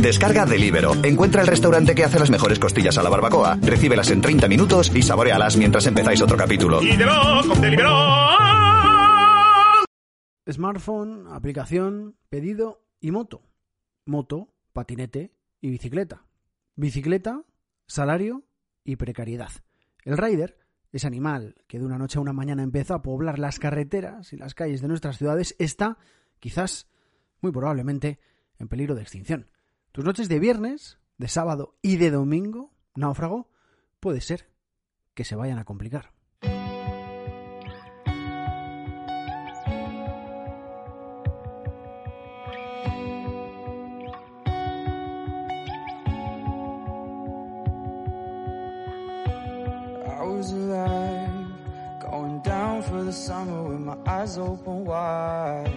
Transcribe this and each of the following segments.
Descarga Delibero. Encuentra el restaurante que hace las mejores costillas a la barbacoa. Recíbelas en 30 minutos y saborealas mientras empezáis otro capítulo. con Delibero. Smartphone, aplicación, pedido y moto. Moto, patinete y bicicleta. Bicicleta, salario y precariedad. El rider, ese animal que de una noche a una mañana empezó a poblar las carreteras y las calles de nuestras ciudades, está, quizás, muy probablemente, en peligro de extinción. Tus noches de viernes, de sábado y de domingo, náufrago, puede ser que se vayan a complicar. Summer with my eyes open wide.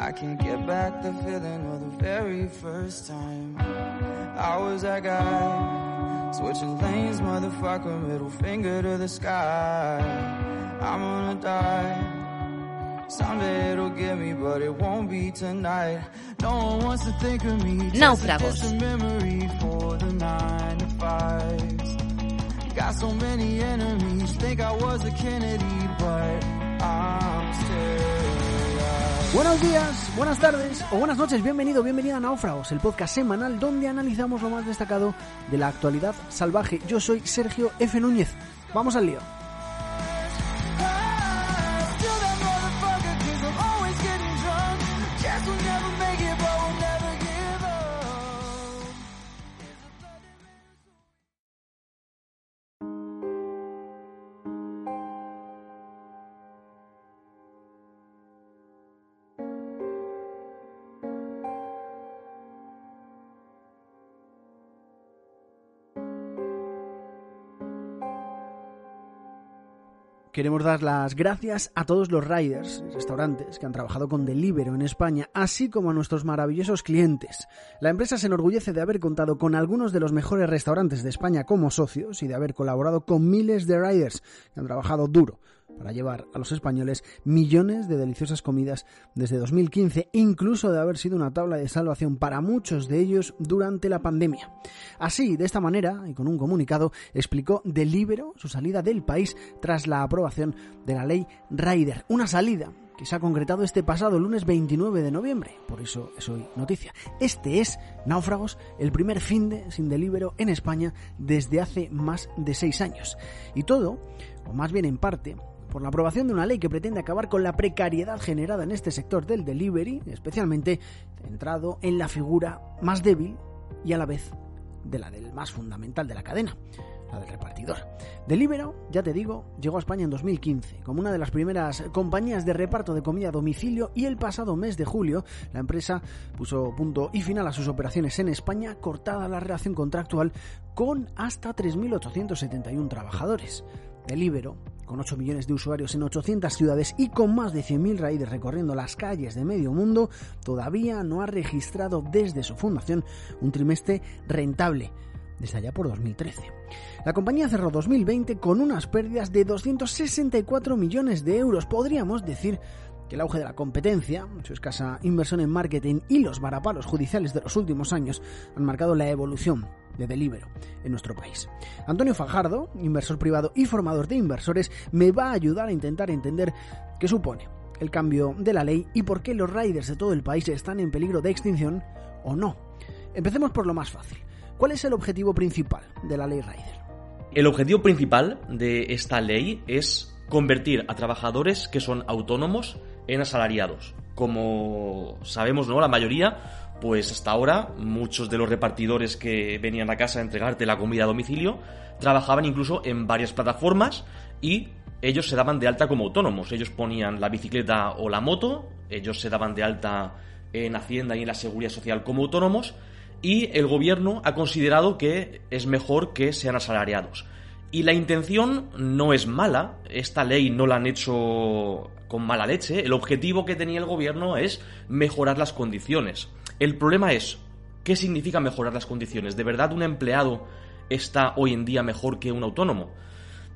I can't get back the feeling of the very first time. I was that guy, switching lanes, motherfucker, middle finger to the sky. I'm gonna die. Someday it'll get me, but it won't be tonight. No one wants to think of me. just Náufragos. a memory for the nine to fives. Got so many enemies, think I was a Kennedy, but I'm still. Buenos días, buenas tardes o buenas noches, bienvenido, bienvenida a Náufragos, el podcast semanal donde analizamos lo más destacado de la actualidad salvaje. Yo soy Sergio F. Núñez. Vamos al lío. Queremos dar las gracias a todos los riders y restaurantes que han trabajado con Deliveroo en España, así como a nuestros maravillosos clientes. La empresa se enorgullece de haber contado con algunos de los mejores restaurantes de España como socios y de haber colaborado con miles de riders que han trabajado duro para llevar a los españoles millones de deliciosas comidas desde 2015, incluso de haber sido una tabla de salvación para muchos de ellos durante la pandemia. Así, de esta manera, y con un comunicado, explicó Delibero su salida del país tras la aprobación de la ley Rider, una salida que se ha concretado este pasado lunes 29 de noviembre, por eso es hoy noticia. Este es, náufragos, el primer fin de sin Delibero en España desde hace más de seis años. Y todo, o más bien en parte, por la aprobación de una ley que pretende acabar con la precariedad generada en este sector del delivery, especialmente centrado en la figura más débil y a la vez de la del más fundamental de la cadena, la del repartidor. Deliveroo, ya te digo, llegó a España en 2015 como una de las primeras compañías de reparto de comida a domicilio y el pasado mes de julio la empresa puso punto y final a sus operaciones en España, cortada la relación contractual con hasta 3.871 trabajadores. Deliveroo con 8 millones de usuarios en 800 ciudades y con más de 100.000 raídes recorriendo las calles de medio mundo, todavía no ha registrado desde su fundación un trimestre rentable desde allá por 2013. La compañía cerró 2020 con unas pérdidas de 264 millones de euros. Podríamos decir que el auge de la competencia, su escasa inversión en marketing y los varapalos judiciales de los últimos años han marcado la evolución de Delibero en nuestro país. Antonio Fajardo, inversor privado y formador de inversores, me va a ayudar a intentar entender qué supone el cambio de la ley y por qué los riders de todo el país están en peligro de extinción o no. Empecemos por lo más fácil. ¿Cuál es el objetivo principal de la ley Rider? El objetivo principal de esta ley es convertir a trabajadores que son autónomos en asalariados. Como sabemos, ¿no? La mayoría, pues hasta ahora, muchos de los repartidores que venían a casa a entregarte la comida a domicilio trabajaban incluso en varias plataformas y ellos se daban de alta como autónomos. Ellos ponían la bicicleta o la moto, ellos se daban de alta en Hacienda y en la Seguridad Social como autónomos y el gobierno ha considerado que es mejor que sean asalariados. Y la intención no es mala, esta ley no la han hecho con mala leche, el objetivo que tenía el gobierno es mejorar las condiciones. El problema es, ¿qué significa mejorar las condiciones? ¿De verdad un empleado está hoy en día mejor que un autónomo?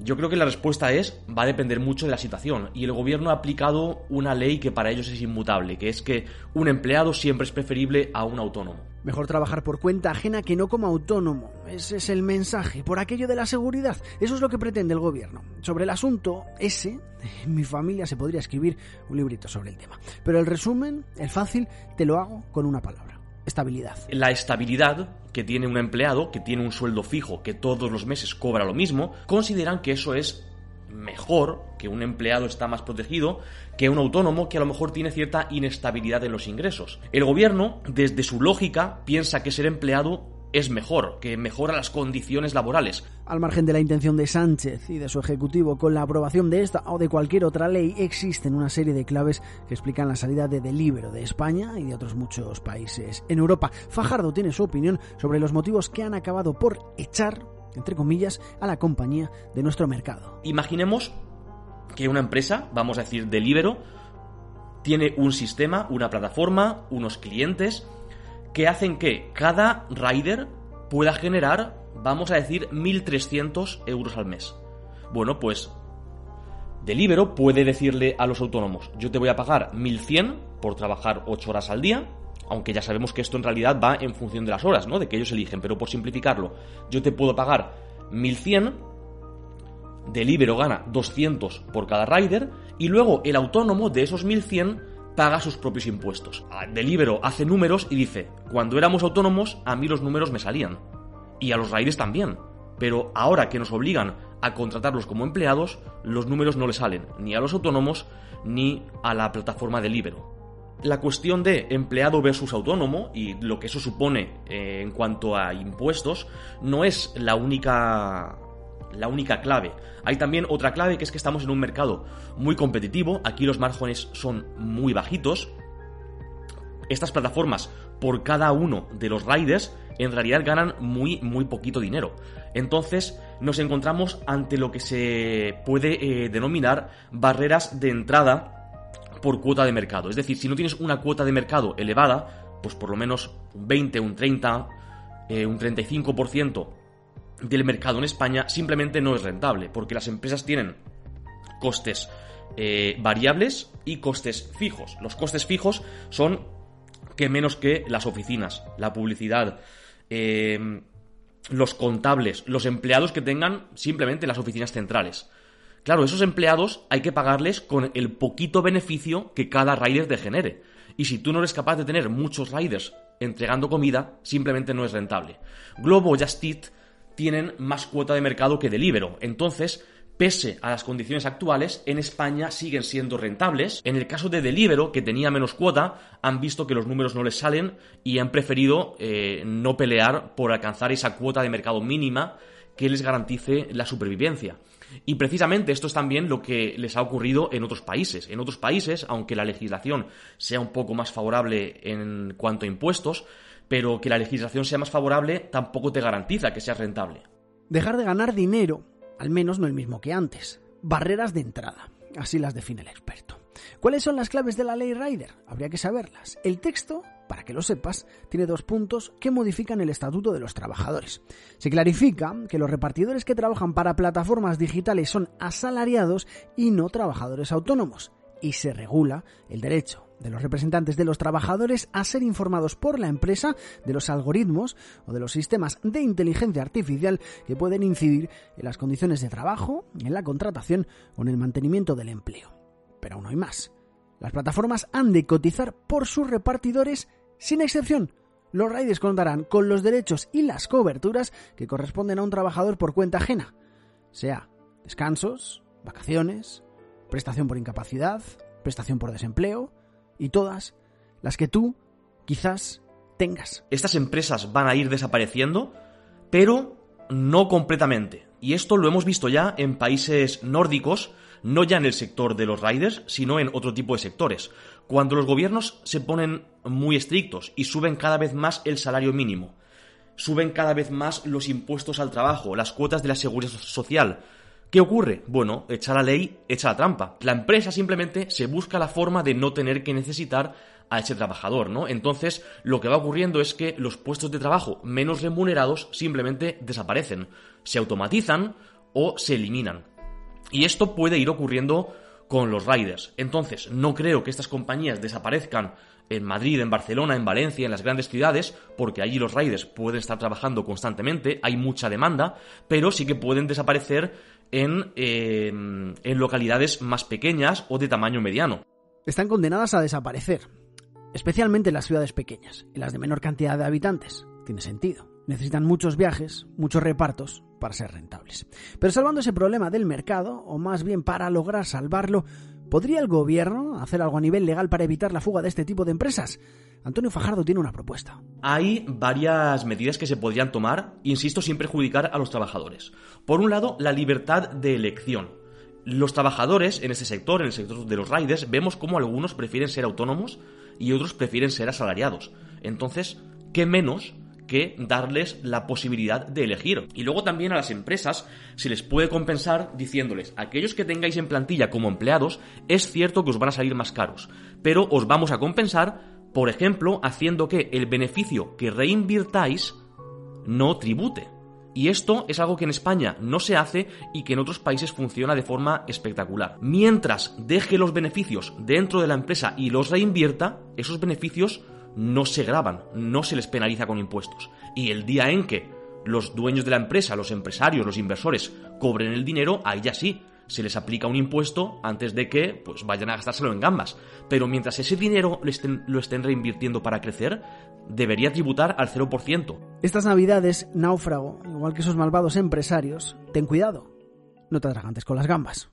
Yo creo que la respuesta es, va a depender mucho de la situación. Y el gobierno ha aplicado una ley que para ellos es inmutable, que es que un empleado siempre es preferible a un autónomo. Mejor trabajar por cuenta ajena que no como autónomo. Ese es el mensaje. Por aquello de la seguridad. Eso es lo que pretende el gobierno. Sobre el asunto, ese, en mi familia se podría escribir un librito sobre el tema. Pero el resumen, el fácil, te lo hago con una palabra estabilidad. La estabilidad que tiene un empleado, que tiene un sueldo fijo, que todos los meses cobra lo mismo, consideran que eso es mejor, que un empleado está más protegido, que un autónomo que a lo mejor tiene cierta inestabilidad en los ingresos. El gobierno, desde su lógica, piensa que ser empleado es mejor, que mejora las condiciones laborales. Al margen de la intención de Sánchez y de su Ejecutivo con la aprobación de esta o de cualquier otra ley, existen una serie de claves que explican la salida de Delibero de España y de otros muchos países en Europa. Fajardo tiene su opinión sobre los motivos que han acabado por echar, entre comillas, a la compañía de nuestro mercado. Imaginemos que una empresa, vamos a decir Delibero, tiene un sistema, una plataforma, unos clientes, que hacen que cada rider pueda generar, vamos a decir, 1.300 euros al mes. Bueno, pues Delibero puede decirle a los autónomos, yo te voy a pagar 1.100 por trabajar 8 horas al día, aunque ya sabemos que esto en realidad va en función de las horas, ¿no? De que ellos eligen, pero por simplificarlo, yo te puedo pagar 1.100, Delibero gana 200 por cada rider, y luego el autónomo de esos 1.100 paga sus propios impuestos. Delibero hace números y dice, cuando éramos autónomos a mí los números me salían. Y a los raíles también. Pero ahora que nos obligan a contratarlos como empleados, los números no le salen ni a los autónomos ni a la plataforma Delibero. La cuestión de empleado versus autónomo y lo que eso supone eh, en cuanto a impuestos no es la única la única clave. Hay también otra clave que es que estamos en un mercado muy competitivo, aquí los márgenes son muy bajitos. Estas plataformas, por cada uno de los riders, en realidad ganan muy, muy poquito dinero. Entonces nos encontramos ante lo que se puede eh, denominar barreras de entrada por cuota de mercado. Es decir, si no tienes una cuota de mercado elevada, pues por lo menos un 20, un 30, eh, un 35% del mercado en España simplemente no es rentable, porque las empresas tienen costes eh, variables y costes fijos. Los costes fijos son que menos que las oficinas, la publicidad, eh, los contables, los empleados que tengan simplemente las oficinas centrales. Claro, esos empleados hay que pagarles con el poquito beneficio que cada rider te genere. Y si tú no eres capaz de tener muchos riders entregando comida, simplemente no es rentable. Globo Just tienen más cuota de mercado que Deliveroo. Entonces, pese a las condiciones actuales, en España siguen siendo rentables. En el caso de Deliveroo, que tenía menos cuota, han visto que los números no les salen y han preferido eh, no pelear por alcanzar esa cuota de mercado mínima que les garantice la supervivencia. Y precisamente esto es también lo que les ha ocurrido en otros países. En otros países, aunque la legislación sea un poco más favorable en cuanto a impuestos, pero que la legislación sea más favorable tampoco te garantiza que seas rentable. Dejar de ganar dinero, al menos no el mismo que antes. Barreras de entrada, así las define el experto. ¿Cuáles son las claves de la ley Rider? Habría que saberlas. El texto, para que lo sepas, tiene dos puntos que modifican el estatuto de los trabajadores. Se clarifica que los repartidores que trabajan para plataformas digitales son asalariados y no trabajadores autónomos. Y se regula el derecho de los representantes de los trabajadores a ser informados por la empresa de los algoritmos o de los sistemas de inteligencia artificial que pueden incidir en las condiciones de trabajo, en la contratación o en el mantenimiento del empleo. Pero aún hay más. Las plataformas han de cotizar por sus repartidores sin excepción. Los riders contarán con los derechos y las coberturas que corresponden a un trabajador por cuenta ajena, sea descansos, vacaciones, prestación por incapacidad, prestación por desempleo, y todas las que tú quizás tengas. Estas empresas van a ir desapareciendo, pero no completamente. Y esto lo hemos visto ya en países nórdicos, no ya en el sector de los riders, sino en otro tipo de sectores. Cuando los gobiernos se ponen muy estrictos y suben cada vez más el salario mínimo, suben cada vez más los impuestos al trabajo, las cuotas de la seguridad social, ¿Qué ocurre? Bueno, echa la ley, echa la trampa. La empresa simplemente se busca la forma de no tener que necesitar a ese trabajador, ¿no? Entonces, lo que va ocurriendo es que los puestos de trabajo menos remunerados simplemente desaparecen, se automatizan o se eliminan. Y esto puede ir ocurriendo con los riders. Entonces, no creo que estas compañías desaparezcan en Madrid, en Barcelona, en Valencia, en las grandes ciudades, porque allí los riders pueden estar trabajando constantemente, hay mucha demanda, pero sí que pueden desaparecer en, eh, en localidades más pequeñas o de tamaño mediano. Están condenadas a desaparecer, especialmente en las ciudades pequeñas, en las de menor cantidad de habitantes. Tiene sentido. Necesitan muchos viajes, muchos repartos para ser rentables. Pero salvando ese problema del mercado, o más bien para lograr salvarlo, ¿podría el gobierno hacer algo a nivel legal para evitar la fuga de este tipo de empresas? Antonio Fajardo tiene una propuesta. Hay varias medidas que se podrían tomar, insisto, sin perjudicar a los trabajadores. Por un lado, la libertad de elección. Los trabajadores en este sector, en el sector de los riders, vemos como algunos prefieren ser autónomos y otros prefieren ser asalariados. Entonces, ¿qué menos que darles la posibilidad de elegir. Y luego también a las empresas se les puede compensar diciéndoles, aquellos que tengáis en plantilla como empleados, es cierto que os van a salir más caros, pero os vamos a compensar, por ejemplo, haciendo que el beneficio que reinvirtáis no tribute. Y esto es algo que en España no se hace y que en otros países funciona de forma espectacular. Mientras deje los beneficios dentro de la empresa y los reinvierta, esos beneficios no se graban, no se les penaliza con impuestos. Y el día en que los dueños de la empresa, los empresarios, los inversores cobren el dinero, ahí ya sí, se les aplica un impuesto antes de que pues vayan a gastárselo en gambas. Pero mientras ese dinero lo estén, lo estén reinvirtiendo para crecer, debería tributar al 0%. Estas navidades, náufrago, igual que esos malvados empresarios, ten cuidado, no te atragantes con las gambas.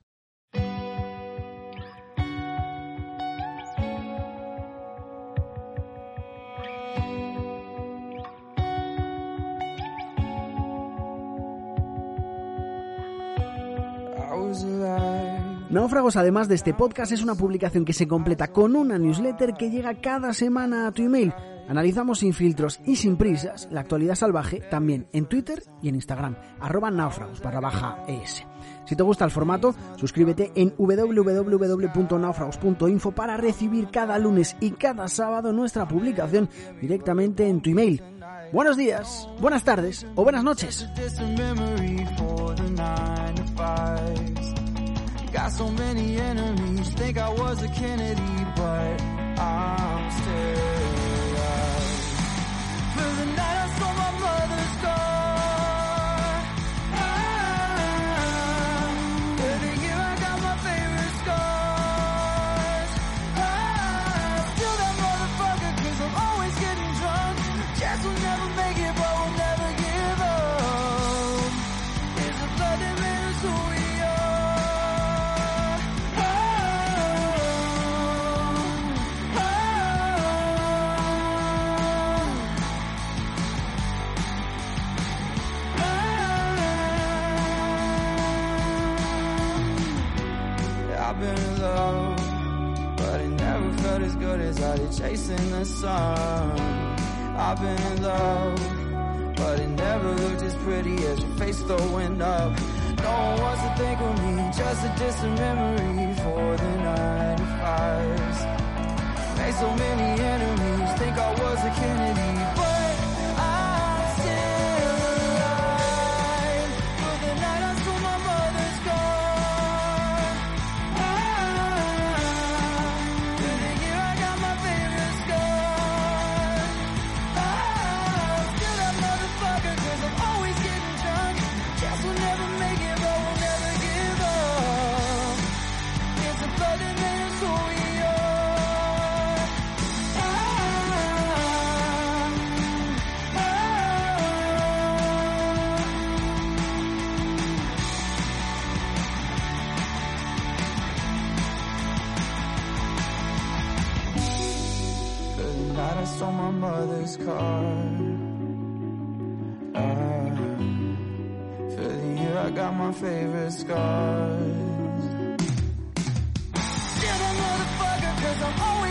Náufragos, además de este podcast, es una publicación que se completa con una newsletter que llega cada semana a tu email. Analizamos sin filtros y sin prisas la actualidad salvaje también en Twitter y en Instagram, arroba náufragos barra baja es. Si te gusta el formato, suscríbete en www.naufragos.info para recibir cada lunes y cada sábado nuestra publicación directamente en tu email. Buenos días, buenas tardes o buenas noches. Got so many enemies, think I was a Kennedy, but I'm still I did chasing the sun. I've been in love, but it never looked as pretty as your face throwing up. No one wants to think of me, just a distant memory for the 95s. Made so many enemies, think I was a Kennedy, night I stole my mother's car. Ah, for the year I got my favorite scars. Yeah, that motherfucker, cause I'm always